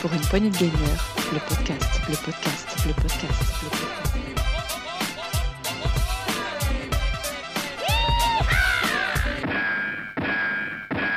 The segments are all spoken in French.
pour une poignée de gagneurs, le podcast, le podcast, le podcast, le podcast.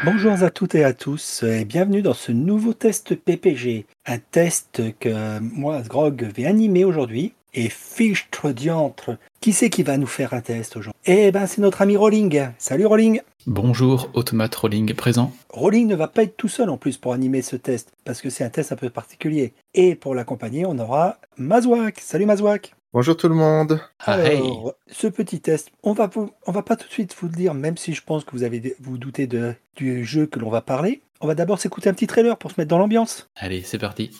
Bonjour à toutes et à tous et bienvenue dans ce nouveau test PPG. Un test que moi, Grog, vais animer aujourd'hui. Et fichtre diantre, qui c'est qui va nous faire un test aujourd'hui? Eh ben c'est notre ami Rolling. Salut Rolling Bonjour, Automate Rolling présent. Rolling ne va pas être tout seul en plus pour animer ce test, parce que c'est un test un peu particulier. Et pour l'accompagner, on aura Mazouak. Salut Mazouak Bonjour tout le monde. Ah, hey. Alors, ce petit test, on va, vous- on va pas tout de suite vous le dire, même si je pense que vous avez vous doutez de, du jeu que l'on va parler. On va d'abord s'écouter un petit trailer pour se mettre dans l'ambiance. Allez, c'est parti.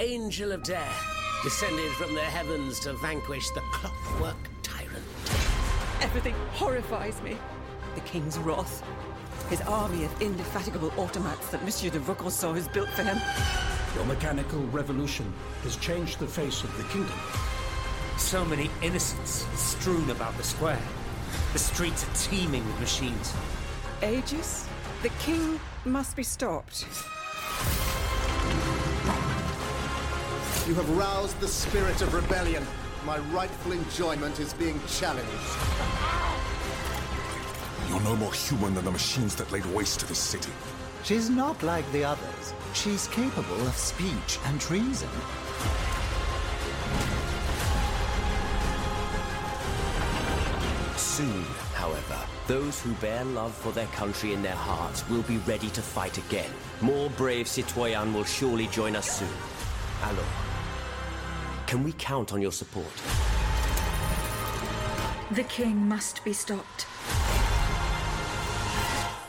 Angel of death, descended from the heavens to vanquish the clockwork tyrant. Everything horrifies me. The king's wrath. His army of indefatigable automats that Monsieur de Vaucanson has built for him. Your mechanical revolution has changed the face of the kingdom. So many innocents strewn about the square. The streets are teeming with machines. Aegis? The king must be stopped. You have roused the spirit of rebellion. My rightful enjoyment is being challenged. You're no more human than the machines that laid waste to this city. She's not like the others. She's capable of speech and treason. Soon, however, those who bear love for their country in their hearts will be ready to fight again. More brave citoyens will surely join us soon. Alors, can we count on your support? The king must be stopped.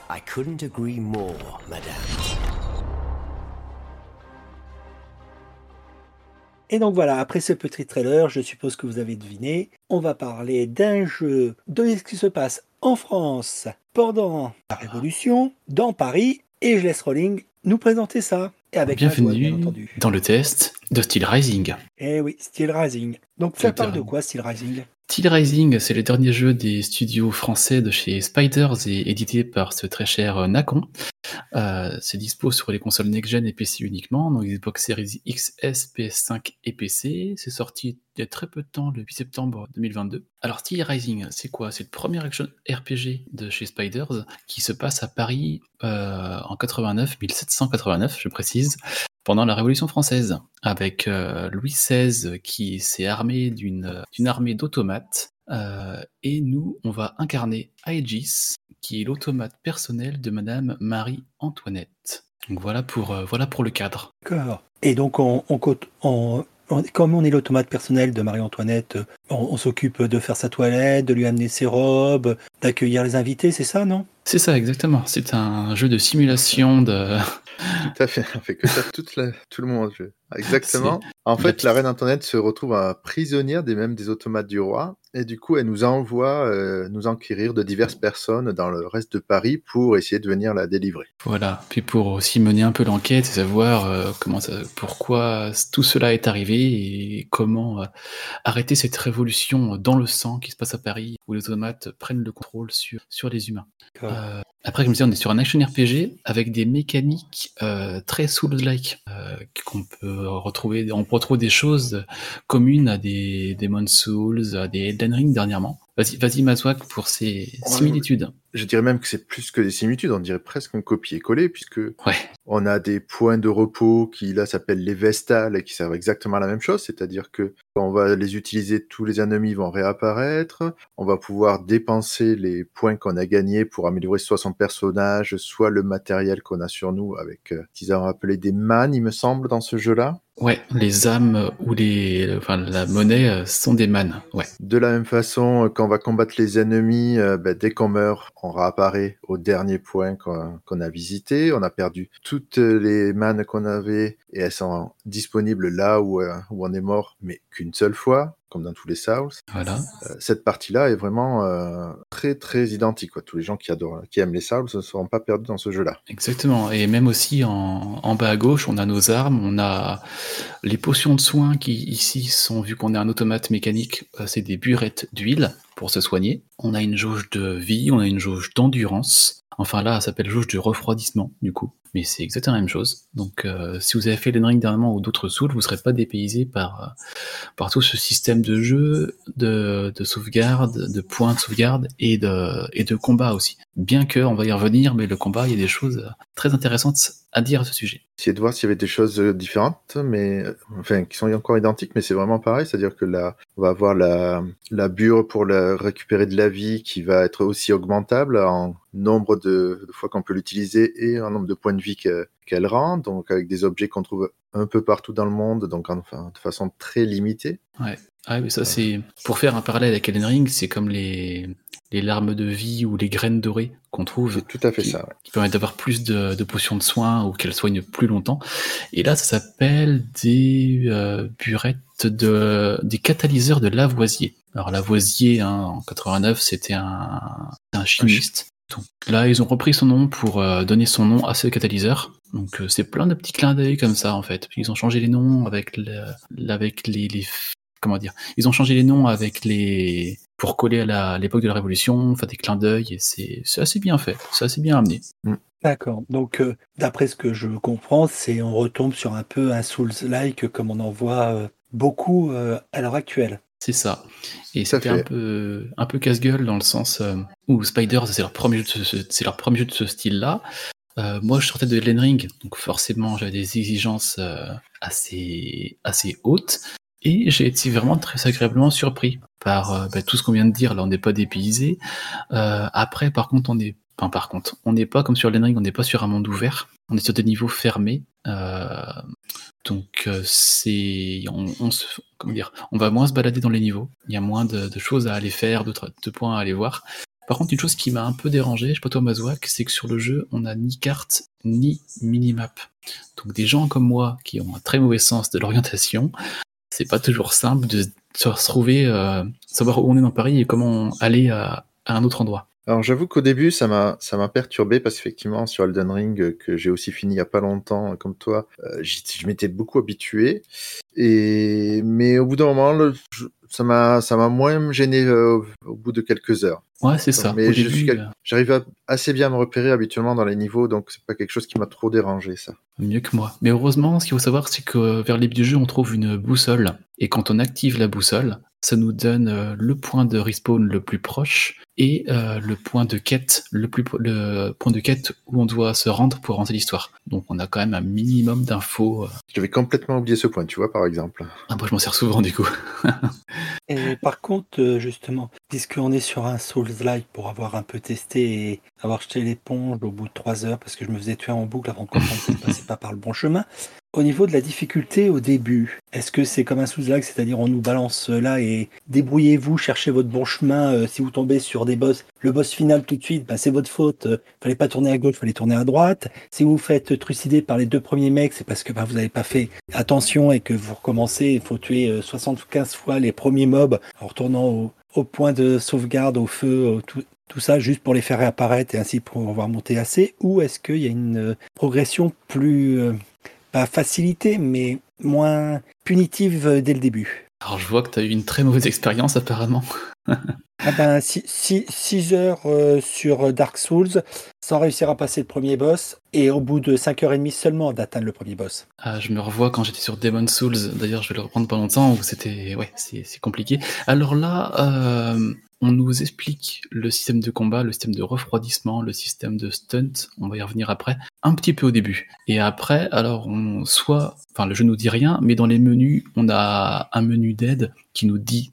I couldn't agree more, madame. Et donc voilà, après ce petit trailer, je suppose que vous avez deviné, on va parler d'un jeu de ce qui se passe en France pendant la Révolution, dans Paris, et je laisse Rolling nous présenter ça. Et avec Mazouak, bien Bienvenue entendu. dans le test de Steel Rising. Eh oui, Steel Rising. Donc ça parle de quoi Steel Rising? Steel Rising, c'est le dernier jeu des studios français de chez Spiders et édité par ce très cher euh, Nacon. Euh, c'est dispo sur les consoles next-gen et PC uniquement, donc Xbox Series XS, PS5 et PC. C'est sorti il y a très peu de temps, le 8 septembre 2022. Alors Steel Rising, c'est quoi? C'est le premier action RPG de chez Spiders qui se passe à Paris euh, en 89, 1789, je précise, pendant la Révolution française, avec euh, Louis XVI qui s'est armé d'une armée d'automates. Euh, et nous, on va incarner Aegis, qui est l'automate personnel de Madame Marie-Antoinette. Donc voilà pour, euh, le cadre. D'accord. Et donc, on- on- comme on est l'automate personnel de Marie-Antoinette, euh, on, on s'occupe de faire sa toilette, de lui amener ses robes, d'accueillir les invités, c'est ça, non? C'est ça, exactement. C'est un jeu de simulation de... Tout à fait, on fait que ça toute la- tout le moment de jeu. Exactement. En fait, la reine Antoinette se retrouve prisonnière des mêmes des automates du roi, et du coup, elle nous envoie euh, nous enquérir de diverses personnes dans le reste de Paris pour essayer de venir la délivrer. Voilà. Puis pour aussi mener un peu l'enquête et savoir euh, comment ça, pourquoi tout cela est arrivé et comment euh, arrêter cette révolution dans le sang qui se passe à Paris où les automates prennent le contrôle sur, sur les humains. Euh, après, comme je disais, on est sur un action RPG avec des mécaniques euh, très Souls-like euh, qu'on peut retrouver. On retrouve des choses communes à des Demon Souls, à des Elden Ring dernièrement. Vas-y, vas-y, Mazouak, pour ces similitudes. Je dirais même que c'est plus que des similitudes, on dirait presque un copier-coller, puisque Ouais. on a des points de repos qui là s'appellent les vestales et qui servent exactement à la même chose, c'est-à-dire que quand on va les utiliser, tous les ennemis vont réapparaître, on va pouvoir dépenser les points qu'on a gagnés pour améliorer soit son personnage, soit le matériel qu'on a sur nous avec, euh, qu'ils ont appelé des man, il me semble, dans ce jeu-là. Ouais, les âmes ou les, enfin, la monnaie euh, sont des mannes. Ouais. De la même façon, euh, quand on va combattre les ennemis, euh, ben, dès qu'on meurt, on réapparaît au dernier point qu'on a visité. On a perdu toutes les mannes qu'on avait et elles sont disponibles là où on est mort, mais qu'une seule fois. Comme dans tous les Souls. Voilà. Euh, cette partie-là est vraiment euh, très très identique. Quoi. Tous les gens qui, adorent, qui aiment les Souls ne seront pas perdus dans ce jeu-là. Exactement. Et même aussi en, en, bas à gauche, on a nos armes, on a les potions de soins qui ici sont, vu qu'on est un automate mécanique, euh, c'est des burettes d'huile pour se soigner. On a une jauge de vie, on a une jauge d'endurance. Enfin là, ça s'appelle jauge de refroidissement, du coup. Mais c'est exactement la même chose. Donc euh, si vous avez fait Elden Ring dernièrement ou d'autres Souls, vous ne serez pas dépaysé par, euh, par tout ce système de jeu, de, de sauvegarde, de points de sauvegarde et de, et de combat aussi. Bien que, on va y revenir, mais le combat, il y a des choses très intéressantes à dire à ce sujet. Essayer de voir s'il y avait des choses différentes, mais enfin qui sont encore identiques, mais c'est vraiment pareil, c'est-à-dire que là, on va avoir la, la bure pour la, récupérer de la vie qui va être aussi augmentable en nombre de, de fois qu'on peut l'utiliser et en nombre de points de vie qu'elle rend, donc avec des objets qu'on trouve un peu partout dans le monde, donc enfin, de façon très limitée. Ouais. Ah mais ça c'est pour faire un parallèle avec Elden Ring, c'est comme les les larmes de vie ou les graines dorées qu'on trouve. C'est tout à fait qui, ça. Ouais. Qui permettent d'avoir plus de, de, potions de soins ou qu'elles soignent plus longtemps. Et là, ça s'appelle des euh, burettes de des catalyseurs de Lavoisier. Alors Lavoisier, hein, en 89, c'était un, un chimiste. Donc là, ils ont repris son nom pour euh, donner son nom à ce catalyseur. Donc euh, c'est plein de petits clins d'œil comme ça en fait. Ils ont changé les noms avec le, avec les, les comment dire Ils ont changé les noms avec les pour coller à l'époque de la Révolution, faire des clins d'œil et c'est assez bien fait, c'est assez bien amené. Mm. D'accord. Donc euh, d'après ce que je comprends, c'est on retombe sur un peu un Souls-like comme on en voit euh, beaucoup euh, à l'heure actuelle. C'est ça. Et c'était un peu, un peu casse-gueule dans le sens euh, où Spiders, c'est leur premier jeu de ce, c'est leur premier jeu de ce style-là. Euh, moi, je sortais de Elden Ring, donc forcément, j'avais des exigences euh, assez, assez hautes. Et j'ai été vraiment très agréablement surpris par euh, bah, tout ce qu'on vient de dire. Là, on n'est pas dépaysé. Euh, après, par contre, on est, enfin, par contre, on n'est pas comme sur Elden Ring, on n'est pas sur un monde ouvert. On est sur des niveaux fermés. Euh, donc, c'est, on, se, comment dire, on va moins se balader dans les niveaux. Il y a moins de, de choses à aller faire, de, de points à aller voir. Par contre, une chose qui m'a un peu dérangé, je sais pas toi Mazouak, c'est que sur le jeu, on n'a ni carte ni minimap. Donc des gens comme moi qui ont un très mauvais sens de l'orientation, c'est pas toujours simple de se retrouver, euh, savoir où on est dans Paris et comment aller à, un autre endroit. Alors j'avoue qu'au début ça m'a ça m'a perturbé parce qu'effectivement sur Elden Ring que j'ai aussi fini il y a pas longtemps comme toi, euh, je m'étais beaucoup habitué et mais au bout d'un moment le, ça m'a ça m'a moins gêné euh, au bout de quelques heures. Ouais, c'est ça. Mais j'arrive assez bien à me repérer habituellement dans les niveaux, donc c'est pas quelque chose qui m'a trop dérangé, ça. Mieux que moi. Mais heureusement, ce qu'il faut savoir, c'est que vers les du jeu, on trouve une boussole. Et quand on active la boussole, ça nous donne euh, le point de respawn le plus proche et euh, le point de quête le plus le point de quête où on doit se rendre pour rentrer l'histoire. Donc on a quand même un minimum d'infos. Euh. J'avais complètement oublié ce point, tu vois par exemple. Ah moi je m'en sers souvent du coup. et par contre justement, puisqu'on est sur un Souls-like pour avoir un peu testé et avoir jeté l'éponge au bout de trois heures parce que je me faisais tuer en boucle avant de comprendre que je passais pas par le bon chemin. Au niveau de la difficulté au début, est-ce que c'est comme un sous-lag, c'est-à-dire on nous balance là et débrouillez-vous, cherchez votre bon chemin. Euh, si vous tombez sur des boss, le boss final tout de suite, bah, c'est votre faute. Euh, fallait pas tourner à gauche, fallait tourner à droite. Si vous vous faites trucider par les deux premiers mecs, c'est parce que bah, vous n'avez pas fait attention et que vous recommencez. Il faut tuer euh, 75 fois les premiers mobs en retournant au, point de sauvegarde, au feu, tout, ça juste pour les faire réapparaître et ainsi pour pouvoir monter assez Ou est-ce qu'il y a une euh, progression plus, euh, facilitée, mais moins punitive euh, dès le début? Alors je vois que tu as eu une très mauvaise expérience apparemment. ah ben 6 heures euh, sur Dark Souls sans réussir à passer le premier boss et au bout de 5h30 seulement d'atteindre le premier boss. Ah, je me revois quand j'étais sur Demon Souls, d'ailleurs je vais le reprendre pas longtemps où c'était ouais, c'est compliqué. Alors là, euh, on nous explique le système de combat, le système de refroidissement, le système de stunt, on va y revenir après, un petit peu au début. Et après, alors on soit, enfin le jeu nous dit rien, mais dans les menus, on a un menu d'aide qui nous dit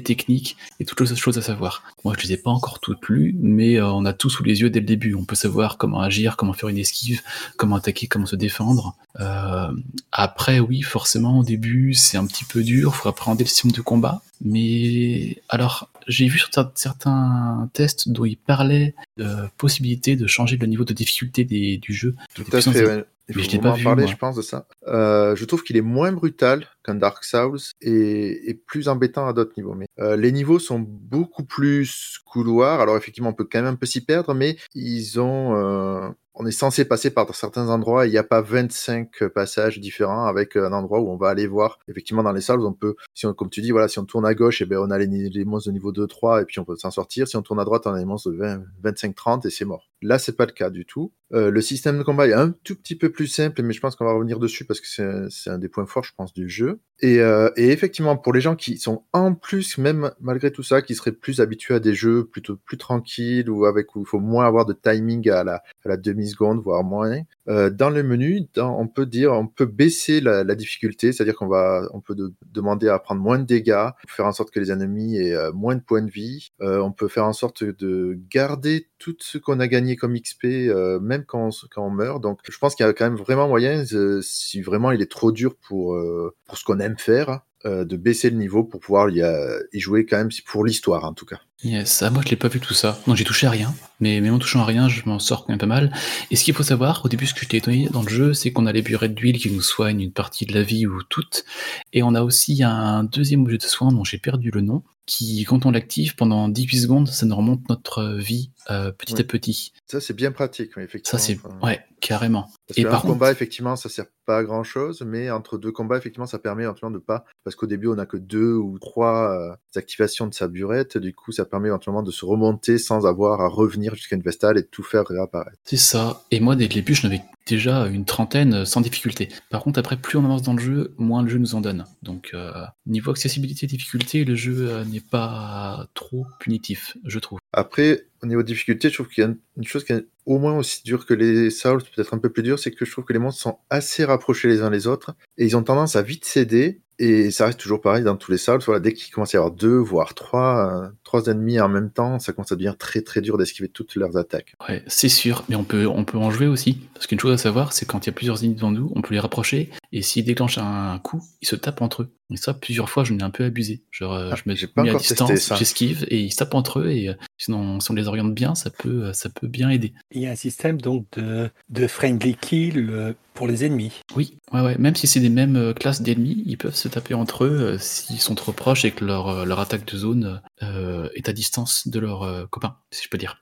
techniques et toutes les choses à savoir. Moi, je les ai pas encore toutes lues, mais euh, on a tout sous les yeux dès le début. On peut savoir comment agir, comment faire une esquive, comment attaquer, comment se défendre. Euh, après, oui, forcément, au début, c'est un petit peu dur. Il faut appréhender le système de combat. Mais alors, j'ai vu sur certains tests dont il parlait de possibilité de changer le niveau de difficulté des, du jeu. Tout à fait. Ouais. Il Mais faut je vraiment pas vu, parler, moi. je pense, de ça. Euh, je trouve qu'il est moins brutal qu'un Dark Souls et, et plus embêtant à d'autres niveaux. Mais euh, les niveaux sont beaucoup plus couloirs. Alors effectivement, on peut quand même un peu s'y perdre, mais ils ont. euh, on est censé passer par certains endroits. Il n'y a pas 25 passages différents avec un endroit où on va aller voir. Effectivement, dans les salles, on peut, si on, comme tu dis, voilà, si on tourne à gauche, et ben on a les, les monstres de niveau 2, 3 et puis on peut s'en sortir. Si on tourne à droite, on a les monstres de 20, 25, 30 et c'est mort. Là, c'est pas le cas du tout. Euh, le système de combat est un tout petit peu plus simple, mais je pense qu'on va revenir dessus parce que c'est un des points forts, je pense, du jeu. Et, euh, et effectivement, pour les gens qui sont en plus, même malgré tout ça, qui seraient plus habitués à des jeux plutôt plus tranquilles ou avec où il faut moins avoir de timing à la, à la demi-seconde, voire moins, euh, dans le menu, on peut dire, on peut baisser la, la difficulté, c'est-à-dire qu'on va, on peut de- demander à prendre moins de dégâts, faire en sorte que les ennemis aient euh, moins de points de vie. Euh, on peut faire en sorte de garder tout ce qu'on a gagné comme XP, euh, même quand on, quand on meurt. Donc, je pense qu'il y a quand même vraiment moyen, euh, si vraiment il est trop dur pour pour ce qu'on aime faire, euh, de baisser le niveau pour pouvoir y, euh, y jouer quand même pour l'histoire en tout cas. Yes, ah, moi je l'ai pas vu tout ça. Donc j'ai touché à rien, mais même en touchant à rien, je m'en sors quand même pas mal. Et ce qu'il faut savoir, au début, ce que j'étais étonné dans le jeu, c'est qu'on a les burettes d'huile qui nous soignent une partie de la vie ou toute. Et on a aussi un deuxième objet de soin dont j'ai perdu le nom, qui, quand on l'active, pendant 18 secondes, ça nous remonte notre vie euh, petit à petit. Ça c'est bien pratique, effectivement. Ça, c'est. Ouais, carrément. Parce Et par contre. combat, effectivement, ça sert pas à grand chose, mais entre deux combats, effectivement, ça permet éventuellement de pas. Parce qu'au début, on a que deux ou trois euh, activations de sa burette, du coup, ça permet éventuellement de se remonter sans avoir à revenir jusqu'à une vestale et de tout faire réapparaître. C'est ça. Et moi, dès le début, je n'avais déjà une trentaine euh, sans difficulté. Par contre, après, plus on avance dans le jeu, moins le jeu nous en donne. Donc, euh, niveau accessibilité et difficulté, le jeu euh, n'est pas trop punitif, je trouve. Après, au niveau de difficulté, je trouve qu'il y a une chose qui est au moins aussi dure que les Souls, peut-être un peu plus dur, c'est que je trouve que les monstres sont assez rapprochés les uns les autres et ils ont tendance à vite céder. Et ça reste toujours pareil dans tous les Souls. Voilà, dès qu'il commence à y avoir deux, voire trois, euh, trois ennemis en même temps, ça commence à devenir très très dur d'esquiver toutes leurs attaques. Ouais, c'est sûr, mais on peut, on peut en jouer aussi. Parce qu'une chose à savoir, c'est quand il y a plusieurs ennemis devant nous, on peut les rapprocher, et s'ils déclenchent un coup, ils se tapent entre eux. Et ça, plusieurs fois, j'en ai un peu abusé. Genre, euh, Ah, je me mets à distance, j'esquive, et ils se tapent entre eux, et euh, sinon, si on les oriente bien, ça peut, euh, ça peut bien aider. Il y a un système donc de, de friendly kill pour les ennemis. Oui, ouais, ouais. Même si c'est des mêmes classes d'ennemis, ils peuvent se taper entre eux euh, s'ils sont trop proches et que leur, leur attaque de zone euh, est à distance de leurs euh, copains, si je peux dire.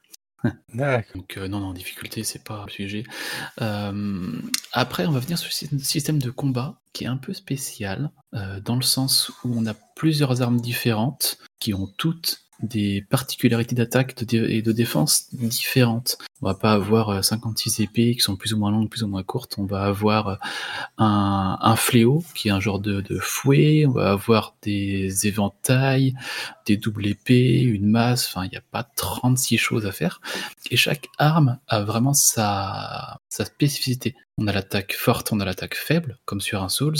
Donc euh, non, non, difficulté, c'est pas le sujet. Euh, après, on va venir sur le sy- système de combat qui est un peu spécial, euh, dans le sens où on a plusieurs armes différentes qui ont toutes des particularités d'attaque et de défense différentes. On va pas avoir euh, 56 épées qui sont plus ou moins longues, plus ou moins courtes. On va avoir euh, un, fléau qui est un genre de, fouet. On va avoir des éventails, des doubles épées, une masse. Enfin, il n'y a pas 36 choses à faire. Et chaque arme a vraiment sa, sa spécificité. On a l'attaque forte, on a l'attaque faible, comme sur un Souls,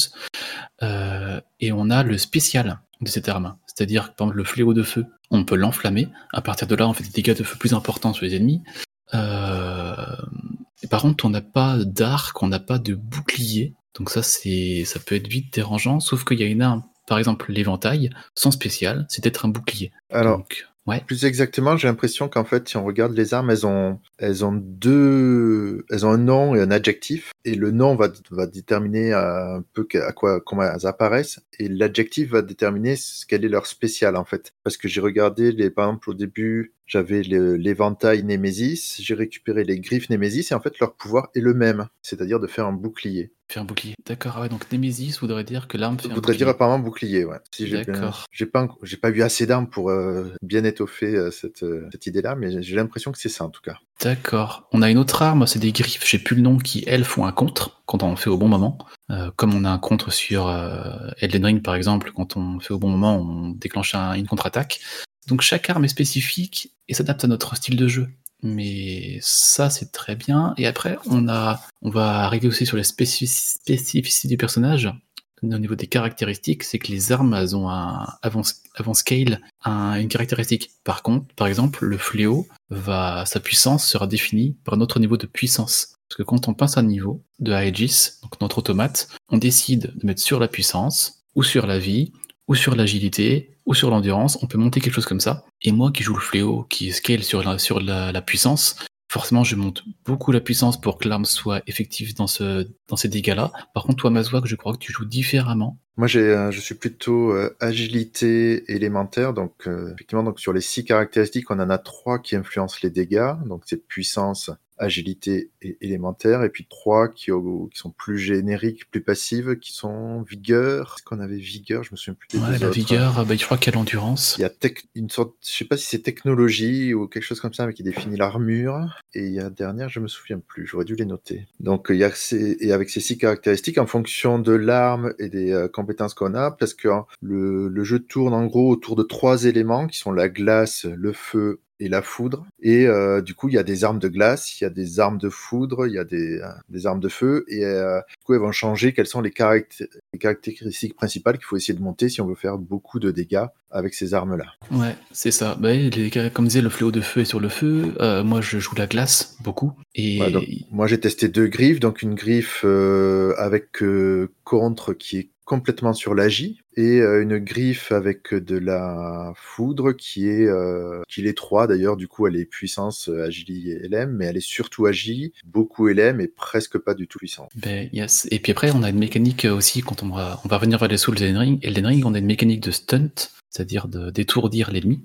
euh, et on a le spécial de cette arme. C'est-à-dire que par exemple le fléau de feu, on peut l'enflammer. À partir de là, on fait des dégâts de feu plus importants sur les ennemis. Euh, et par contre, on n'a pas d'arc, on n'a pas de bouclier. Donc ça, c'est, ça peut être vite dérangeant. Sauf qu'il y a une arme, par exemple l'éventail, son spécial, c'est d'être un bouclier. Alors, Donc, Plus exactement, j'ai l'impression qu'en fait, si on regarde les armes, elles ont, elles ont deux, elles ont un nom et un adjectif. Et le nom va, va déterminer un peu à quoi, comment elles apparaissent. Et l'adjectif va déterminer ce- quel est leur spécial, en fait. Parce que j'ai regardé, les, par exemple, au début, j'avais le- l'éventail Némésis, j'ai récupéré les griffes Némésis, et en fait, leur pouvoir est le même. C'est-à-dire de faire un bouclier. Faire un bouclier. D'accord, ah ouais, donc Némésis voudrait dire que l'arme fait Ça un voudrait bouclier. dire apparemment bouclier, ouais. Si j'ai D'accord. j'ai pas, j'ai pas eu assez d'armes pour euh, bien étoffer euh, cette, euh, cette idée-là, mais j'ai- j'ai l'impression que c'est ça en tout cas. D'accord. On a une autre arme, c'est des griffes, j'ai plus le nom, qui elles font un contre quand on fait au bon moment. Euh, comme on a un contre sur euh, Elden Ring par exemple, quand on fait au bon moment, on déclenche un- une contre-attaque. Donc chaque arme est spécifique et s'adapte à notre style de jeu. Mais ça c'est très bien. Et après on va arriver aussi sur les spécifici- spécificités du personnage. Au niveau des caractéristiques, c'est que les armes elles ont un avant, scale un- une caractéristique. Par contre, par exemple, le fléau sa puissance sera définie par notre niveau de puissance. Parce que quand on passe un niveau de Aegis, donc notre automate, on décide de mettre sur la puissance, ou sur la vie, ou sur l'agilité, ou sur l'endurance, on peut monter quelque chose comme ça. Et moi qui joue le fléau, qui scale sur la, puissance, forcément, je monte beaucoup la puissance pour que l'arme soit effective dans, ce, dans ces dégâts-là. Par contre, toi, Mazouak, je crois que tu joues différemment. Moi, euh, je suis plutôt euh, agilité élémentaire. Donc, euh, effectivement, donc sur les six caractéristiques, on en a trois qui influencent les dégâts. Donc, c'est puissance, agilité et élémentaire, et puis trois qui, qui sont plus génériques, plus passives, qui sont vigueur. Est-ce qu'on avait vigueur Je me souviens plus des Ouais, deux la autres. vigueur, bah, je crois qu'il y a l'endurance. Il y a tec- une sorte, je sais pas si c'est technologie ou quelque chose comme ça, mais qui définit l'armure. Et il y a la dernière, je me souviens plus. J'aurais dû les noter. Donc il y a ces, et avec ces six caractéristiques, en fonction de l'arme et des euh, compétences qu'on a, parce que hein, le, le jeu tourne en gros autour de trois éléments qui sont la glace, le feu et la foudre. Et euh, du coup, il y a des armes de glace, il y a des armes de foudre, il y a des, euh, des armes de feu. Et euh, du coup, elles vont changer quelles sont les, caracté- les caractéristiques principales qu'il faut essayer de monter si on veut faire beaucoup de dégâts avec ces armes-là. Ouais, c'est ça. Bah, les, comme disait, le fléau de feu est sur le feu. Euh, moi, je joue la glace beaucoup. Et Ouais, donc, moi, j'ai testé deux griffes. Donc, une griffe avec contre qui est complètement sur l'agi et euh, une griffe avec de la foudre qui est euh, qui est 3 d'ailleurs du coup elle est puissance euh, agilité et LM mais elle est surtout agi beaucoup LM et presque pas du tout puissance Ben, yes. Et puis après, on a une mécanique aussi, quand on va, on va revenir vers les Souls Elden Ring, Elden Ring, on a une mécanique de stunt, c'est-à-dire d'étourdir l'ennemi.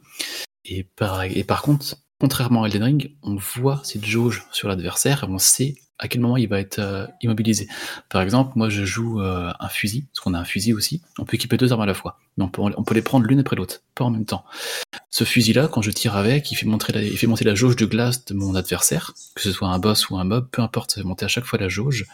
Et par, et par contre, contrairement à Elden Ring, on voit cette jauge sur l'adversaire et on sait à quel moment il va être euh, immobilisé. Par exemple, moi je joue euh, un fusil, parce qu'on a un fusil aussi, on peut équiper deux armes à la fois, mais on peut, les prendre l'une après l'autre, pas en même temps. Ce fusil-là, quand je tire avec, il fait, montrer la- il fait monter la jauge de glace de mon adversaire, que ce soit un boss ou un mob, peu importe, ça fait monter à chaque fois la jauge.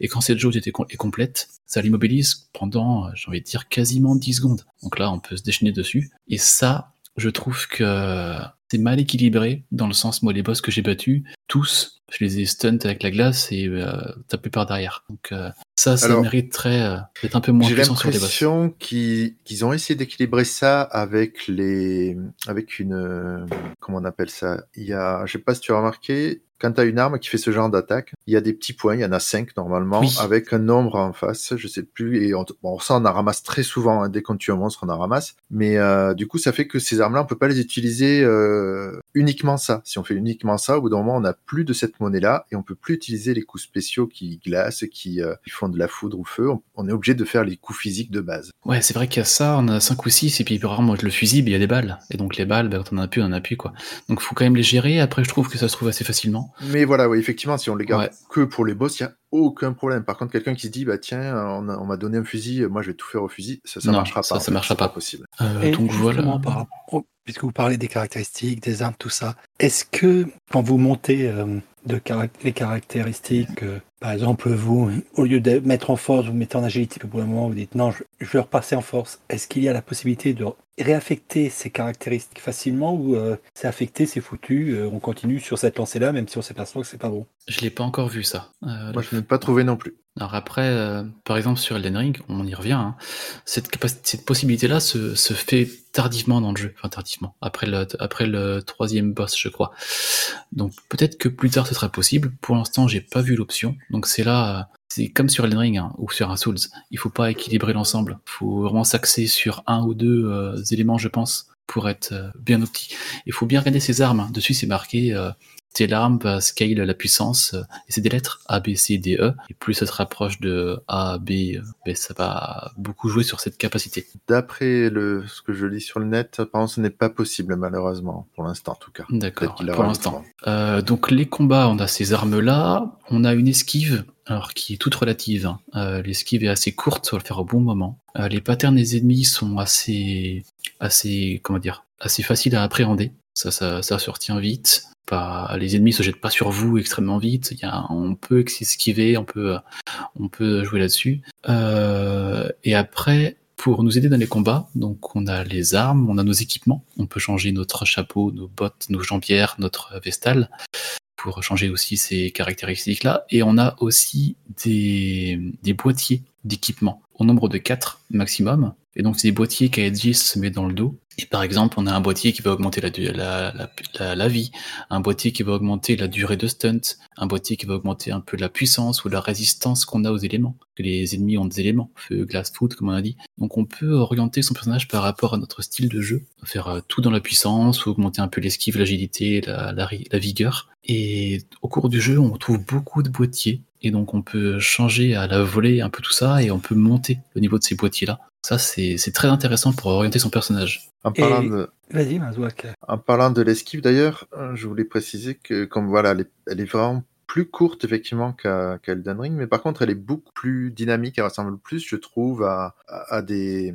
Et quand cette jauge est complète, ça l'immobilise pendant, euh, j'ai envie de dire, quasiment 10 secondes. Donc là, on peut se déchaîner dessus. Et ça, je trouve que c'est mal équilibré, dans le sens, moi, les boss que j'ai battus, tous, je les ai stunt avec la glace et euh, tapés par derrière. Donc euh, ça, ça Alors, mériterait euh, d'être un peu moins J'ai puissant sur les boss. l'impression qu'ils ont essayé d'équilibrer ça avec les, avec une, euh, comment on appelle ça? Il y a, je sais pas si tu as remarqué, quand tu as une arme qui fait ce genre d'attaque, il y a des petits points, il y en a cinq normalement, Oui. avec un nombre en face, je sais plus, et on, bon, ça on en ramasse très souvent, hein, dès qu'on tue un monstre on en ramasse, mais euh, du coup ça fait que ces armes-là on peut pas les utiliser euh, uniquement ça. Si on fait uniquement ça, au bout d'un moment on n'a plus de cette monnaie-là et on peut plus utiliser les coups spéciaux qui glacent, qui, euh, qui font de la foudre ou feu. On, on est obligé de faire les coups physiques de base. Ouais, c'est vrai qu'il y a ça, on a 5 ou 6, et puis rarement le fusil, il y a des balles. Et donc les balles, ben, quand on en a plus, on en a plus, quoi. Donc faut quand même les gérer, après je trouve que ça se trouve assez facilement. Mais voilà, oui, effectivement, si on les garde Ouais. que pour les boss, il y a aucun problème. Par contre, quelqu'un qui se dit, bah tiens, on, m'a donné un fusil, moi je vais tout faire au fusil, ça, ça Non, marchera ça, pas. ça fait, marchera pas. possible. Euh, donc voilà. par oh, puisque vous parlez des caractéristiques, des armes, tout ça, est-ce que quand vous montez euh, de carac- les caractéristiques, euh, par exemple, vous, au lieu de mettre en force, vous mettez en agilité, puis pour le moment, vous dites non, je, je vais repasser en force, est-ce qu'il y a la possibilité de réaffecter ces caractéristiques facilement ou euh, c'est affecté, c'est foutu, euh, on continue sur cette lancée-là, même si on s'aperçoit que c'est pas bon? Je l'ai pas encore vu ça. Euh, Moi, je n'ai pas trouvé non plus. Alors après, euh, par exemple sur Elden Ring, on y revient, hein, cette, possibilité-là se, se fait tardivement dans le jeu, enfin tardivement, après le, après le troisième boss, je crois. Donc peut-être que plus tard ce sera possible. Pour l'instant, j'ai pas vu l'option. Donc c'est là, euh, c'est comme sur Elden Ring hein, ou sur un Souls. Il faut pas équilibrer l'ensemble. Il faut vraiment s'axer sur un ou deux euh, éléments, je pense, pour être euh, bien opti. Il faut bien regarder ses armes. Dessus, c'est marqué. Telle arme va scale la puissance, euh, et c'est des lettres A, B, C, D, E, et plus ça se rapproche de A, B, euh, ben, ça va beaucoup jouer sur cette capacité. D'après le, ce que je lis sur le net, apparemment, ce n'est pas possible, malheureusement, pour l'instant en tout cas. D'accord, pour l'instant. Euh, donc les combats, on a ces armes-là, on a une esquive, alors qui est toute relative. hein. Euh, L'esquive est assez courte, on va le faire au bon moment. Euh, les patterns des ennemis sont assez, assez, comment dire, assez faciles à appréhender. Ça, ça, ça se retient vite. Les ennemis se jettent pas sur vous extrêmement vite. On peut esquiver, on peut, on peut jouer là-dessus. Euh, et après, pour nous aider dans les combats, donc on a les armes, on a nos équipements. On peut changer notre chapeau, nos bottes, nos jambières, notre vestale pour changer aussi ces caractéristiques-là. Et on a aussi des, des boîtiers d'équipement au nombre de 4 maximum. Et donc, c'est des boîtiers qu'Aegis se met dans le dos. Et par exemple, on a un boîtier qui va augmenter la, vie, un boîtier qui va augmenter la durée de stunt, un boîtier qui va augmenter un peu la puissance ou la résistance qu'on a aux éléments. Que les ennemis ont des éléments, feu, glace, foot, comme on a dit. Donc on peut orienter son personnage par rapport à notre style de jeu, faire euh, tout dans la puissance, ou augmenter un peu l'esquive, l'agilité, la, la vigueur. Et au cours du jeu, on trouve beaucoup de boîtiers. Et donc on peut changer à la volée un peu tout ça et on peut monter le niveau de ces boîtiers-là. Ça, c'est très intéressant pour orienter son personnage. En parlant de... En parlant de l'esquive d'ailleurs, euh, je voulais préciser que comme voilà, elle est, elle est vraiment plus courte effectivement qu'à Elden Ring, mais par contre elle est beaucoup plus dynamique, elle ressemble plus, je trouve, à, à, des,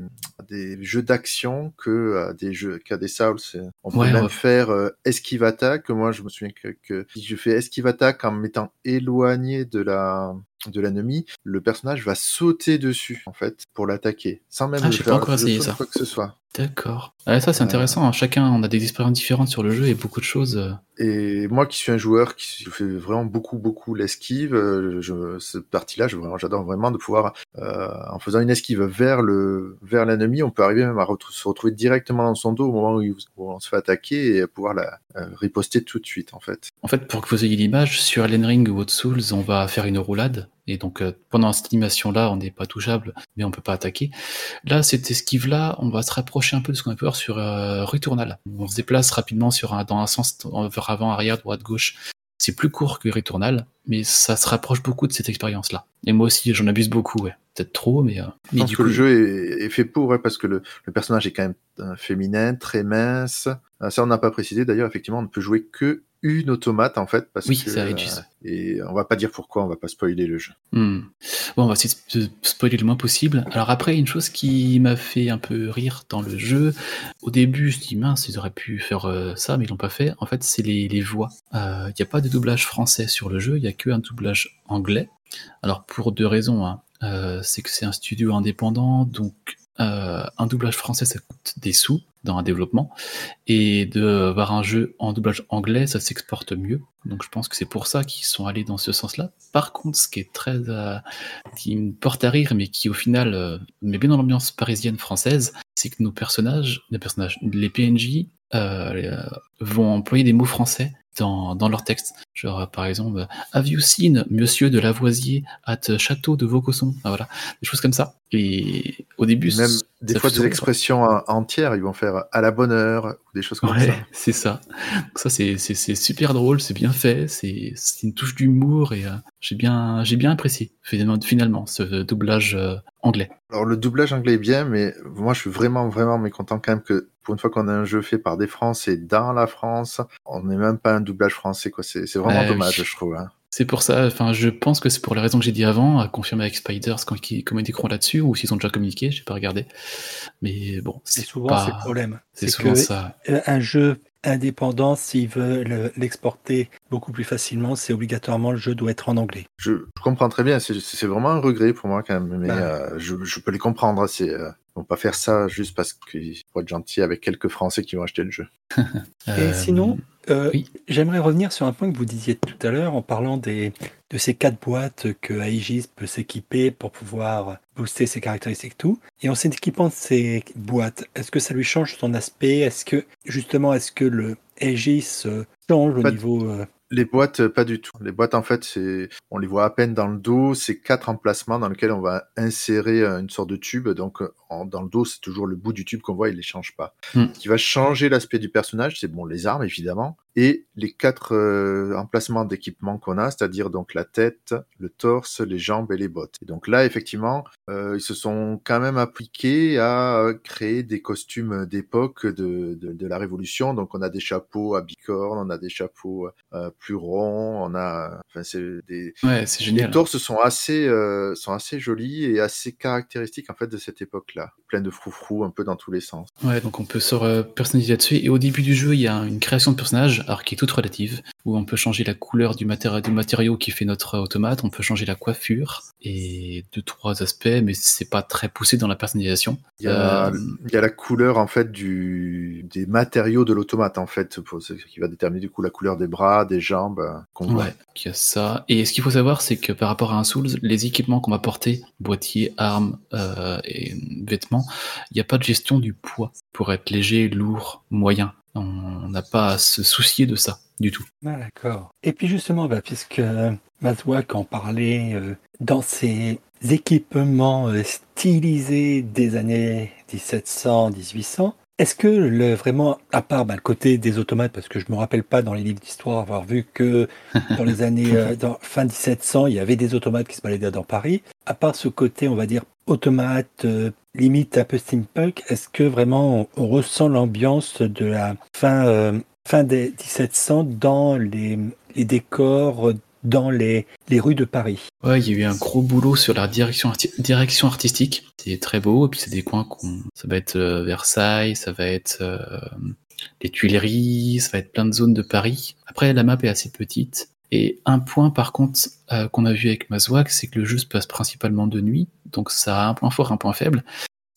des, jeux d'action que à des jeux qu'à des Souls. On peut même faire euh, esquive attaque. Moi, je me souviens que, que, si je fais esquive attaque en m'étant éloigné de la de l'ennemi, le personnage va sauter dessus en fait pour l'attaquer, sans même ah, le faire pas encore essayé ça. quoi que ce soit. D'accord. ça c'est intéressant. Hein. Chacun on a des expériences différentes sur le jeu et beaucoup de choses. euh, Et moi qui suis un joueur qui fait vraiment beaucoup beaucoup l'esquive, euh, je, cette partie-là, j'adore vraiment de pouvoir, euh, en faisant une esquive vers le vers l'ennemi, on peut arriver même à se retrouver directement dans son dos au moment où, il- où on se fait attaquer et pouvoir la euh, riposter tout de suite en fait. En fait, pour que vous ayez l'image, sur Elden Ring ou Souls, on va faire une roulade. Et donc, euh, pendant cette animation-là, on n'est pas touchable, mais on peut pas attaquer. Là, cette esquive-là, on va se rapprocher un peu de ce qu'on a pu voir sur euh, Returnal. On se déplace rapidement sur un, dans un sens, en- vers avant, arrière, droite, gauche. C'est plus court que Returnal, mais ça se rapproche beaucoup de cette expérience-là. Et moi aussi, j'en abuse beaucoup, ouais. Peut-être trop, mais, euh, Je mais pense du que coup, le jeu est, est fait pour, ouais, parce que le, le personnage est quand même euh, féminin, très mince. Euh, ça, on n'a pas précisé. D'ailleurs, effectivement, on ne peut jouer que une automate, en fait, parce Oui, que Aegis. euh, et on va pas dire pourquoi, on va pas spoiler le jeu. Hmm. Bon, on va essayer de spoiler le moins possible. Alors après, une chose qui m'a fait un peu rire dans le jeu, au début, je dis mince, ils auraient pu faire euh, ça, mais ils l'ont pas fait. En fait, c'est les, les voix. Il n'y a pas de doublage français sur le jeu, il y a que un doublage anglais. Alors pour deux raisons. hein. Euh, c'est que c'est un studio indépendant, donc euh, un doublage français, ça coûte des sous dans un développement. Et de avoir un jeu en doublage anglais, ça s'exporte mieux. Donc je pense que c'est pour ça qu'ils sont allés dans ce sens-là. Par contre, ce qui est très, euh, qui me porte à rire, mais qui au final euh, met bien dans l'ambiance parisienne française, c'est que nos personnages, les personnages, les PNJ euh, euh, vont employer des mots français dans, dans leur texte. Genre, euh, par exemple, Have you seen Monsieur de Lavoisier at Château de Vaucosson? Ah, Voilà, des choses comme ça. Et au début, Même des fois des sourire. expressions euh, entières, ils vont faire à la bonne heure ou des choses comme Ouais, ça. c'est ça. Donc ça, c'est super drôle, c'est bien fait, c'est une touche d'humour et euh, j'ai bien, j'ai bien apprécié finalement, finalement ce doublage euh, anglais. Alors le doublage anglais est bien, mais moi je suis vraiment vraiment mécontent quand même que pour une fois qu'on a un jeu fait par des Français dans la France, on n'est même pas un doublage français quoi. C'est c'est vraiment dommage oui. je trouve. hein. C'est pour ça, enfin, je pense que c'est pour les raisons que j'ai dit avant, à confirmer avec Spiders quand ils communiqueront là-dessus, ou s'ils ont déjà communiqué, j'ai pas regardé. Mais bon, C'est souvent pas... c'est le problème. C'est souvent que ça. un jeu indépendant, s'il veut le- l'exporter beaucoup plus facilement, c'est obligatoirement le jeu doit être en anglais. Je, je comprends très bien, c'est vraiment un regret pour moi quand même, mais Bah. euh, je, je peux les comprendre. hein, C'est euh, ils vont pas faire ça juste parce qu'ils vont être gentils avec quelques Français qui vont acheter le jeu. Et Euh, sinon, euh, oui. j'aimerais revenir sur un point que vous disiez tout à l'heure en parlant des, de ces quatre boîtes que Aegis peut s'équiper pour pouvoir booster ses caractéristiques et tout. Et en s'équipant de ces boîtes, est-ce que ça lui change son aspect? Est-ce que, justement, est-ce que le Aegis euh, change au Pas niveau... euh, Les boîtes, euh, pas du tout. Les boîtes, en fait, c'est, on les voit à peine dans le dos. C'est quatre emplacements dans lesquels on va insérer une sorte de tube. Donc, en- dans le dos, c'est toujours le bout du tube qu'on voit, il les change pas. Hmm. Ce qui va changer l'aspect du personnage, c'est bon, les armes, évidemment, et les quatre euh, emplacements d'équipement qu'on a, c'est-à-dire donc la tête, le torse, les jambes et les bottes. Et donc là, effectivement, euh, ils se sont quand même appliqués à créer des costumes d'époque de, de, de la Révolution. Donc, on a des chapeaux à bicorne, on a des chapeaux euh, plus ronds, on a, enfin, c'est des, Ouais, c'est génial. les torses sont assez, euh, sont assez jolis et assez caractéristiques en fait de cette époque-là, plein de froufrous un peu dans tous les sens. Ouais, donc on peut se personnaliser là-dessus. Et au début du jeu, il y a une création de personnage alors qui est toute relative, où on peut changer la couleur du, matéri- du matériau qui fait notre automate, on peut changer la coiffure et deux trois aspects, mais c'est pas très poussé dans la personnalisation. Il y, a, Euh, il y a la couleur en fait du, des matériaux de l'automate en fait, pour ce qui va déterminer du coup la couleur des bras, des jambes euh, qu'on. Ouais, qu'il y a ça. Et ce qu'il faut savoir, c'est que par rapport à un Souls, les équipements qu'on va porter, boîtier, armes euh, et vêtements, il n'y a pas de gestion du poids pour être léger, lourd, moyen. On n'a pas à se soucier de ça du tout. Ah, d'accord. Et puis justement, bah, puisque euh, Mazouak en parlait euh, dans ses équipements euh, stylisés des années 1700-1800, est-ce que le, vraiment, à part bah, le côté des automates, parce que je me rappelle pas dans les livres d'histoire avoir vu que dans les années euh, dans, fin 1700, il y avait des automates qui se baladaient dans Paris, à part ce côté, on va dire, automate, euh, limite un peu steampunk, est-ce que vraiment on, on ressent l'ambiance de la fin, euh, fin des 1700 dans les, les décors, dans les, les rues de Paris Ouais, il y a eu un gros boulot sur la direction, direction artistique. C'est très beau, et puis c'est des coins qu'on. Ça va être euh, Versailles, ça va être euh, les Tuileries, ça va être plein de zones de Paris. Après, la map est assez petite. Et un point par contre euh, qu'on a vu avec Mazouak, c'est que le jeu se passe principalement de nuit, donc ça a un point fort, un point faible.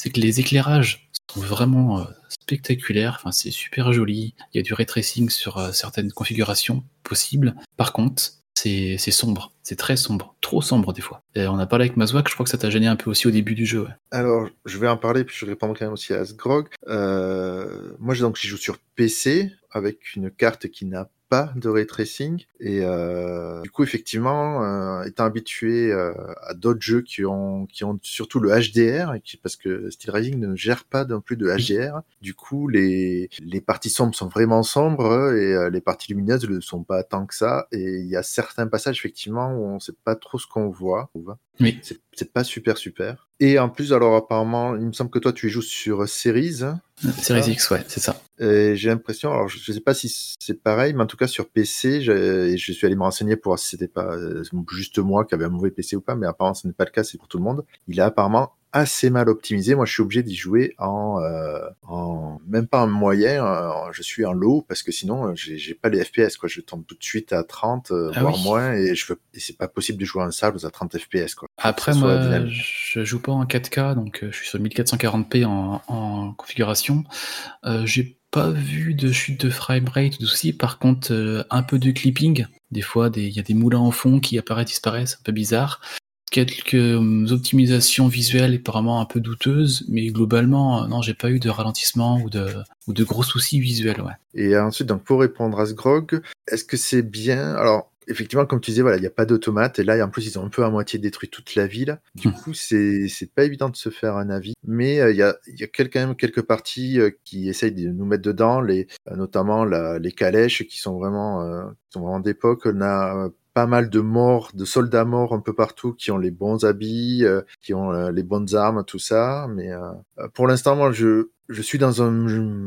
C'est que les éclairages sont vraiment euh, spectaculaires, enfin, c'est super joli. Il y a du ray tracing sur certaines configurations possibles. Par contre, c'est sombre, c'est très sombre, trop sombre des fois. Et on a parlé avec Mazouak, je crois que ça t'a gêné un peu aussi au début du jeu. Alors, je vais en parler, puis je vais répondre quand même aussi à Asgrog. Euh, moi, donc, j'y joue sur PC avec une carte qui n'a pas de ray tracing. Et euh, du coup, effectivement, euh, étant habitué euh, à d'autres jeux qui ont, qui ont surtout le HDR, et qui, parce que Steel Rising ne gère pas non plus de HDR, du coup, les, les parties sombres sont vraiment sombres et euh, les parties lumineuses ne sont pas tant que ça. Et il y a certains passages, effectivement, où on sait pas trop ce qu'on voit. Oui. C'est pas super super. Et en plus, alors apparemment, il me semble que toi tu joues sur Series. Series ça X, ouais, c'est ça. Et j'ai l'impression, alors je, je sais pas si c'est pareil, mais en tout cas sur PC, et je suis allé me renseigner pour voir si c'était pas euh, juste moi qui avait un mauvais PC ou pas, mais apparemment ce n'est pas le cas, c'est pour tout le monde. Il est apparemment assez mal optimisé. Moi, je suis obligé d'y jouer en, euh, en même pas en moyen, je suis en low parce que sinon euh, j'ai pas les FPS quoi. Je tombe tout de suite à 30 euh, Ah voire oui. moins et je veux c'est pas possible de jouer en salle à 30 FPS quoi. Après, moi, je joue pas en 4K, donc je suis sur 1440p en, en configuration. Euh, J'ai pas vu de chute de framerate ou de soucis. Par contre, euh, un peu de clipping. Des fois, il y a des moulins en fond qui apparaissent, disparaissent, un peu bizarre. Quelques euh, optimisations visuelles apparemment un peu douteuses, mais globalement, euh, non, j'ai pas eu de ralentissement ou de, ou de gros soucis visuels, ouais. Et ensuite, donc pour répondre à ce grog, est-ce que c'est bien? Alors, effectivement, comme tu disais, voilà, il n'y a pas d'automate. Et là, en plus, ils ont un peu à moitié détruit toute la ville. Du coup, c'est c'est pas évident de se faire un avis. Mais euh, il y a, il y a quel- quand même quelques parties euh, qui essayent de nous mettre dedans, les, euh, notamment la- les calèches qui sont vraiment, qui sont vraiment d'époque. On a pas mal de morts, de soldats morts un peu partout qui ont les bons habits, euh, qui ont euh, les bonnes armes, tout ça. Mais euh, pour l'instant, moi, je, je suis dans, un,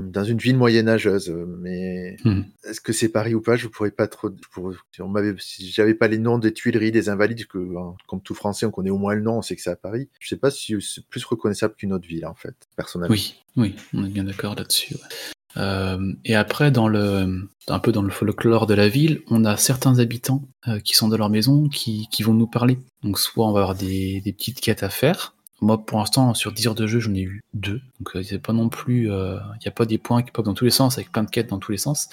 dans une ville moyenâgeuse, mais Mhm. est-ce que c'est Paris ou pas? Je pourrais pas trop. je pourrais- on m'avait, si j'avais pas les noms des Tuileries, des Invalides, que hein, comme tout Français, on connaît au moins le nom, on sait que c'est à Paris. Je sais pas si c'est plus reconnaissable qu'une autre ville, en fait, personnellement. Oui, oui, on est bien d'accord là-dessus. ouais. Euh, et après, dans le, un peu dans le folklore de la ville, on a certains habitants euh, qui sont dans leur maison qui, qui vont nous parler. Donc, soit on va avoir des, des petites quêtes à faire. Moi, pour l'instant, sur 10 heures de jeu, j'en ai eu deux. Donc, euh, c'est pas non plus, il n'y a pas des points qui pop dans tous les sens avec plein de quêtes dans tous les sens.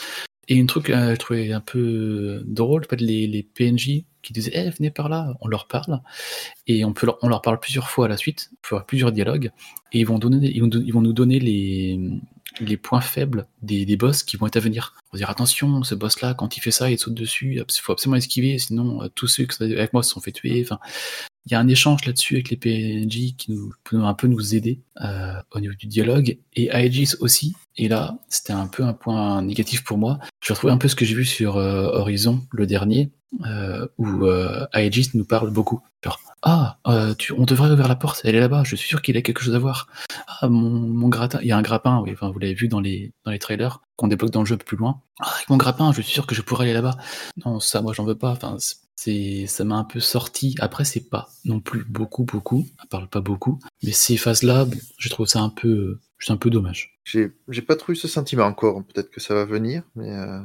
Et une truc, euh, je trouvais un peu drôle, peut-être les, les PNJ qui disaient, eh, venez par là, on leur parle. Et on, peut leur, on leur parle plusieurs fois à la suite, on fera plusieurs dialogues, et ils vont, donner, ils vont, ils vont nous donner les, les points faibles des, boss qui vont être à venir. Dire attention, ce boss-là, quand il fait ça, il saute dessus, il faut absolument esquiver, sinon euh, tous ceux qui sont avec moi se sont fait tuer. Il y a un échange là-dessus avec les PNJ qui nous, peut un peu nous aider euh, au niveau du dialogue, et Aegis aussi. Et là, c'était un peu un point négatif pour moi. Je retrouve un peu ce que j'ai vu sur euh, Horizon, le dernier, euh, où Aegis nous parle beaucoup. Genre, ah, on devrait ouvrir la porte, elle est là-bas, je suis sûr qu'il a quelque chose à voir. Ah, mon, mon gratin, il y a un grappin, oui, enfin, vous l'avez vu dans les, dans les trailers, qu'on débloque dans le jeu plus loin. Ah, avec mon grappin, je suis sûr que je pourrais aller là-bas. Non, ça, moi, j'en veux pas. C'est, ça m'a un peu sorti. Après, c'est pas non plus beaucoup, beaucoup. Elle parle pas beaucoup. Mais ces phases-là, bon, je trouve ça un peu, C'est un peu dommage. J'ai j'ai pas trop eu ce sentiment encore. Peut-être que ça va venir, mais euh,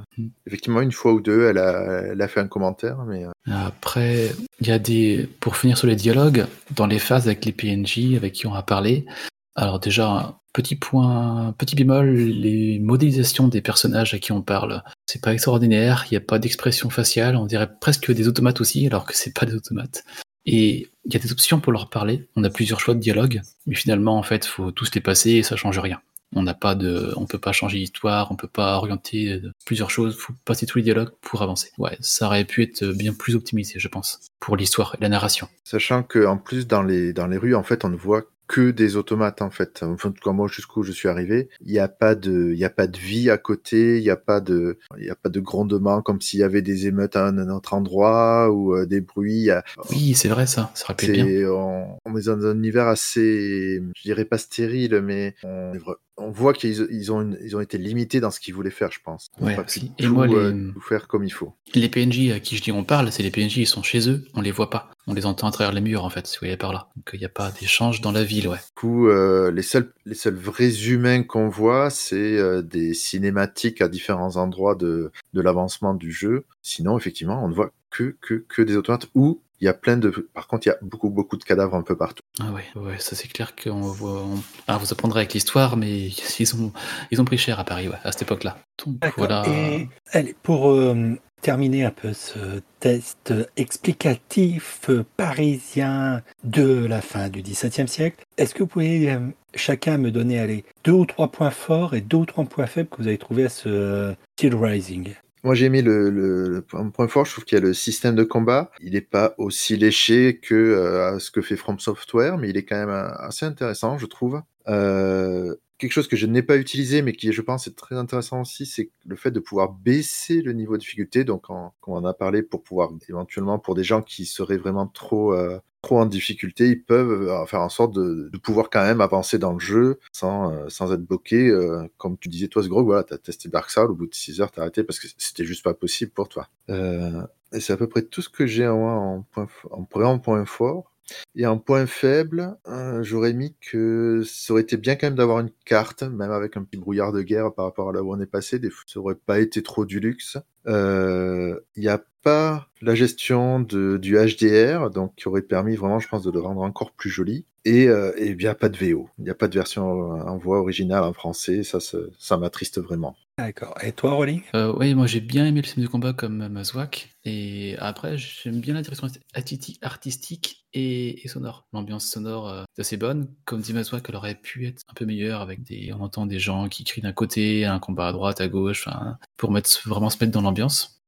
effectivement, une fois ou deux, elle a, elle a fait un commentaire, mais euh, Après, il y a des. Pour finir sur les dialogues, dans les phases avec les PNJ avec qui on a parlé, alors déjà, petit point, petit bémol, les modélisations des personnages à qui on parle, c'est pas extraordinaire, il n'y a pas d'expression faciale, on dirait presque des automates aussi, alors que c'est pas des automates. Et il y a des options pour leur parler, on a plusieurs choix de dialogue, mais finalement, en fait, faut tous les passer et ça change rien. On n'a pas de, on peut pas changer l'histoire, on peut pas orienter euh, plusieurs choses, faut passer tous les dialogues pour avancer. Ouais, ça aurait pu être bien plus optimisé, je pense, pour l'histoire et la narration. sachant que en plus dans les dans les rues, en fait, on ne voit que des automates en fait. Enfin, en tout cas, moi jusqu'où je suis arrivé, il n'y a pas de, il y a pas de vie à côté, il n'y a pas de, il y a pas de grondement comme s'il y avait des émeutes à un, autre endroit ou euh, des bruits. Oui, c'est vrai ça, ça être bien. C'est, on, on est dans un univers assez, je dirais pas stérile, mais on, est on voit qu'ils ils ont, une- ils ont été limités dans ce qu'ils voulaient faire, je pense. Ouais, pas aussi. Et tout, moi, les- euh, tout faire comme il faut. Les PNJ à qui je dis on parle, c'est les PNJ, ils sont chez eux, on les voit pas. On les entend à travers les murs, en fait, si vous voyez par là. Donc il n'y a pas d'échange dans la ville, ouais. Du coup, euh, les seuls, les seuls vrais humains qu'on voit, c'est euh, des cinématiques à différents endroits de, de l'avancement du jeu. Sinon, effectivement, on ne voit que, que, que des automates ou il y a plein de. Par contre, il y a beaucoup, beaucoup de cadavres un peu partout. Ah ouais, ouais, ça c'est clair qu'on voit. on- Alors vous apprendrez avec l'histoire, mais ils ont, ils ont pris cher à Paris, ouais, à cette époque-là. Donc voilà. Et allez, pour euh, terminer un peu ce test explicatif parisien de la fin du XVIIe siècle, est-ce que vous pouvez euh, chacun me donner allez, deux ou trois points forts et deux ou trois points faibles que vous avez trouvé à ce euh, Steel Rising? Moi, j'ai aimé le, le, le point fort. Je trouve qu'il y a le système de combat. Il n'est pas aussi léché que euh, ce que fait From Software, mais il est quand même euh, assez intéressant, je trouve. Euh, quelque chose que je n'ai pas utilisé, mais qui, je pense, est très intéressant aussi, c'est le fait de pouvoir baisser le niveau de difficulté. Donc, comme on en a parlé, pour pouvoir éventuellement, pour des gens qui seraient vraiment trop euh, trop en difficulté, ils peuvent euh, faire en sorte de, pouvoir quand même avancer dans le jeu sans, euh, sans être bloqué. euh, comme tu disais, toi, Sgrog, voilà, tu as testé Dark Souls, au bout de 6 heures, tu as arrêté parce que c'était juste pas possible pour toi. Euh, et c'est à peu près tout ce que j'ai en, en, point, en, vraiment point fort. Et en point faible, euh, j'aurais mis que ça aurait été bien quand même d'avoir une carte, même avec un petit brouillard de guerre par rapport à là où on est passé. Des ça aurait pas été trop du luxe. Euh, Il n'y a pas la gestion de, du HDR, donc qui aurait permis vraiment, je pense, de le rendre encore plus joli. Et euh, et il n'y a pas de VO. Il n'y a pas de version en voix originale en français. Ça, ça, ça m'attriste vraiment. D'accord. Et toi, Rolling? Euh, oui, moi j'ai bien aimé le film de combat comme Mazouak. Et après, j'aime bien la direction arti- artistique et, et sonore. L'ambiance sonore euh, est assez bonne. Comme dit Mazouak, elle aurait pu être un peu meilleure avec des. On entend des gens qui crient d'un côté, un combat à droite, à gauche, pour mettre, vraiment se mettre dans l'ambiance.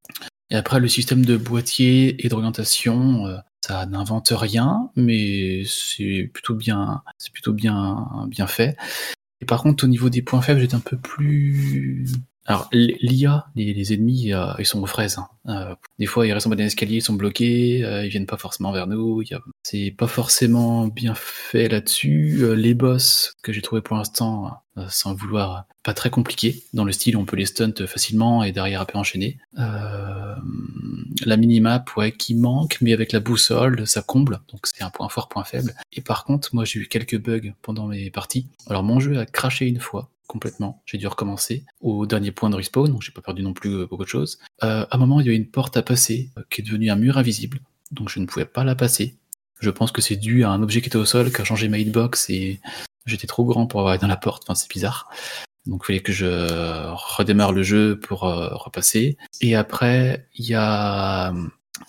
Et après, le système de boîtier et d'orientation, euh, ça n'invente rien, mais c'est plutôt bien, c'est plutôt bien, bien fait. Et par contre, au niveau des points faibles, j'étais un peu plus. Alors, l'IA, les, ennemis, euh, ils sont aux fraises. hein. Euh, des fois, ils restent en bas d'un escalier, ils sont bloqués, euh, ils viennent pas forcément vers nous. C'est pas forcément bien fait là-dessus. Les boss que j'ai trouvé pour l'instant, sans vouloir, pas très compliqués. Dans le style, on peut les stunt facilement et derrière après enchaîner. Euh, la minimap, ouais, qui manque, mais avec la boussole, ça comble. Donc c'est un point fort, point faible. Et par contre, moi j'ai eu quelques bugs pendant mes parties. Alors mon jeu a craché une fois complètement. J'ai dû recommencer au dernier point de respawn, donc j'ai pas perdu non plus euh, beaucoup de choses. Euh, à un moment, il y a une porte à passer euh, qui est devenue un mur invisible, donc je ne pouvais pas la passer. Je pense que c'est dû à un objet qui était au sol, qui a changé ma hitbox et j'étais trop grand pour avoir dans la porte. Enfin, c'est bizarre. Donc il fallait que je redémarre le jeu pour euh, repasser. Et après, il y a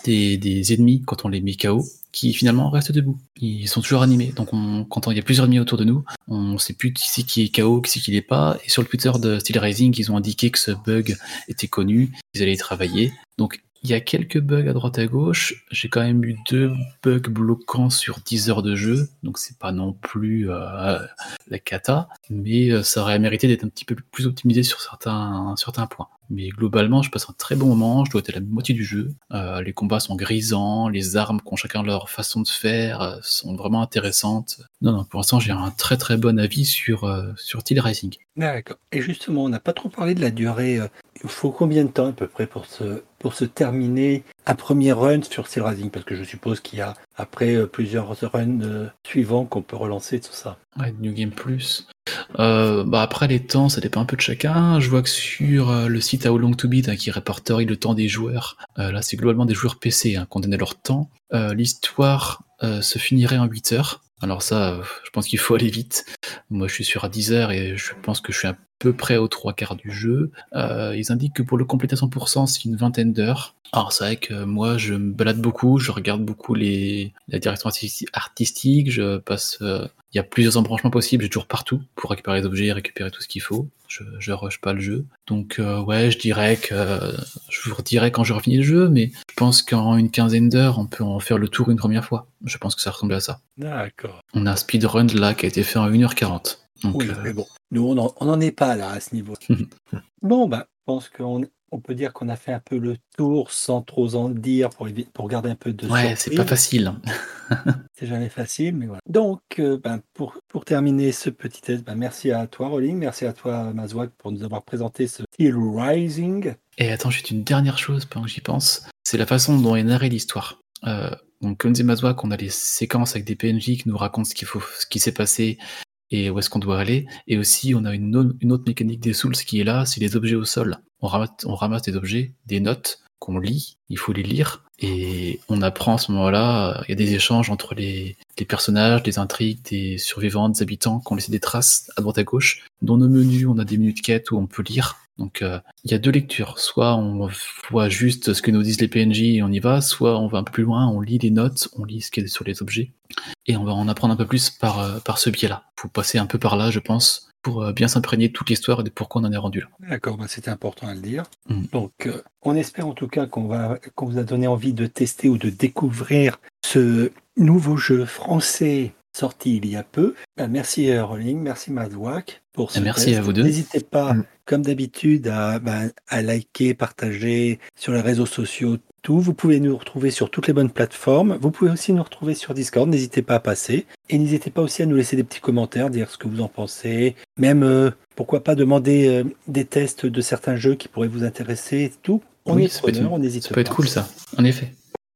des, ennemis, quand on les met KO, qui finalement restent debout. Ils sont toujours animés. Donc on, quand il y a plusieurs ennemis autour de nous, on sait plus qui c'est qui est KO, qui c'est qui l'est pas. Et sur le Twitter de Steel Rising, ils ont indiqué que ce bug était connu, ils allaient y travailler. Donc il y a quelques bugs à droite à gauche. J'ai quand même eu deux bugs bloquants sur 10 heures de jeu, donc c'est pas non plus euh, la cata, mais euh, ça aurait mérité d'être un petit peu plus optimisé sur certains, certains points. Mais globalement, je passe un très bon moment, je dois être à la moitié du jeu. Euh, les combats sont grisants, les armes qui ont chacun leur façon de faire euh, sont vraiment intéressantes. Non, non, pour l'instant, j'ai un très très bon avis sur, euh, sur Steel Rising. D'accord. Et justement, on n'a pas trop parlé de la durée. euh, Il faut combien de temps à peu près pour se, pour se terminer un premier run sur Steel Rising Parce que je suppose qu'il y a après euh, plusieurs runs euh, suivants qu'on peut relancer tout ça. Ouais, New Game Plus. Euh, bah après les temps, ça dépend un peu de chacun. Je vois que sur euh, le site How Long to Beat hein, qui répertorie le temps des joueurs, euh, là c'est globalement des joueurs PC hein, qui ont donné leur temps. Euh, L'histoire euh, se finirait en 8 heures. Alors ça, euh, je pense qu'il faut aller vite. Moi je suis sur à 10 heures et je pense que je suis à peu près aux trois quarts du jeu. Euh, ils indiquent que pour le compléter à 100%, c'est une vingtaine d'heures. Alors c'est vrai que moi je me balade beaucoup, je regarde beaucoup les la direction artisti- artistique, je passe euh, il y a plusieurs embranchements possibles, j'ai toujours partout pour récupérer les objets, récupérer tout ce qu'il faut. Je, je rush pas le jeu. Donc euh, ouais, je dirais que je vous redirai quand j'aurai fini le jeu, mais je pense qu'en une quinzaine d'heures, on peut en faire le tour une première fois. Je pense que ça ressemble à ça. D'accord. On a un speedrun là qui a été fait en 1h40. Donc, Oui, mais bon, nous on n'en est pas là à ce niveau. bon, bah, je pense qu'on on peut dire qu'on a fait un peu le tour sans trop en dire pour, pour garder un peu de ouais, c'est pas facile. C'est jamais facile, mais voilà. Donc, euh, ben, pour, pour terminer ce petit test, ben, merci à toi, Rolling, merci à toi, Mazouak, pour nous avoir présenté ce Steel Rising. Et attends, juste une dernière chose pendant que j'y pense. C'est la façon dont est narrée l'histoire. Euh, donc, comme disait Mazouak, on a les séquences avec des PNJ qui nous racontent ce qu'il faut, ce qui s'est passé et où est-ce qu'on doit aller. Et aussi, on a une, au- une autre mécanique des Souls qui est là, c'est les objets au sol. On ramasse, des objets, des notes qu'on lit, il faut les lire. Et on apprend à ce moment-là, il y a des échanges entre les, les personnages, des intrigues, des survivants, des habitants qui ont laissé des traces à droite à gauche. Dans nos menus, on a des menus de quête où on peut lire. Donc euh, il y a deux lectures. Soit on voit juste ce que nous disent les PNJ et on y va, soit on va un peu plus loin, on lit les notes, on lit ce qui est sur les objets. Et on va en apprendre un peu plus par, euh, par ce biais-là. faut passer un peu par là, je pense, pour euh, bien s'imprégner de toute l'histoire et de pourquoi on en est rendu là. D'accord, ben, c'était important à le dire. Mm. Donc, on espère en tout cas qu'on va, qu'on vous a donné envie de tester ou de découvrir ce nouveau jeu français sorti il y a peu. Ben, merci Rolling, merci Mazouak pour ce Et merci test. à vous deux. N'hésitez pas, Mm. comme d'habitude, à, ben, à liker, partager sur les réseaux sociaux, tout. Vous pouvez nous retrouver sur toutes les bonnes plateformes. Vous pouvez aussi nous retrouver sur Discord. N'hésitez pas à passer. Et n'hésitez pas aussi à nous laisser des petits commentaires, dire ce que vous en pensez. Même, euh, pourquoi pas demander euh, des tests de certains jeux qui pourraient vous intéresser et tout. On Oui, est ça être preneur, on n'hésite Ça pas. peut être cool ça, en effet.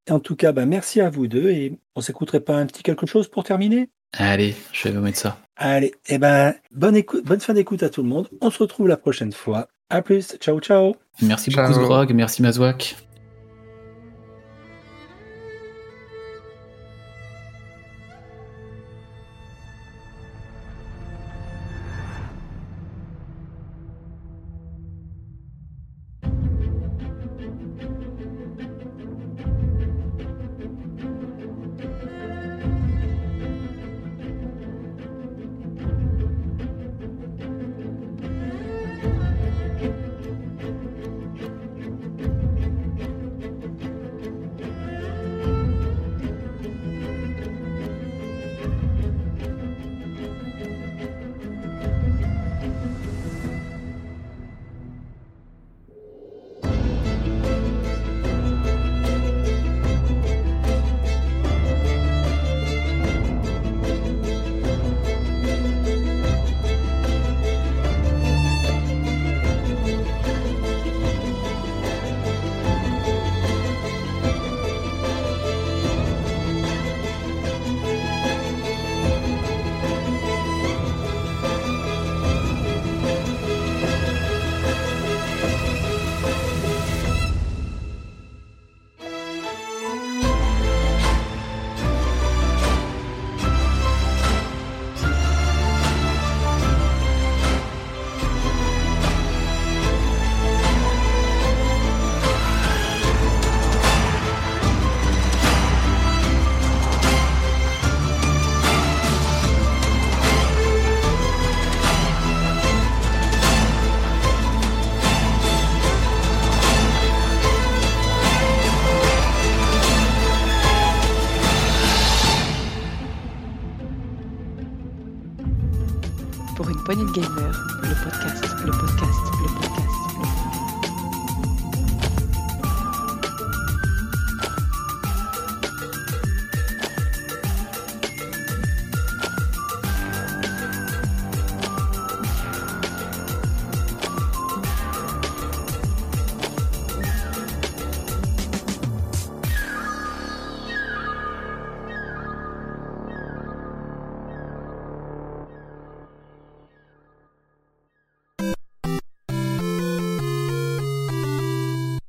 En tout cas, ben, merci à vous deux. Et on s'écouterait pas un petit quelque chose pour terminer? Allez, je vais vous mettre ça. Allez, eh ben, bonne, écoute, bonne fin d'écoute à tout le monde. On se retrouve la prochaine fois. À plus. Ciao, ciao. Merci Ciao. beaucoup Sgrog, merci Mazouak.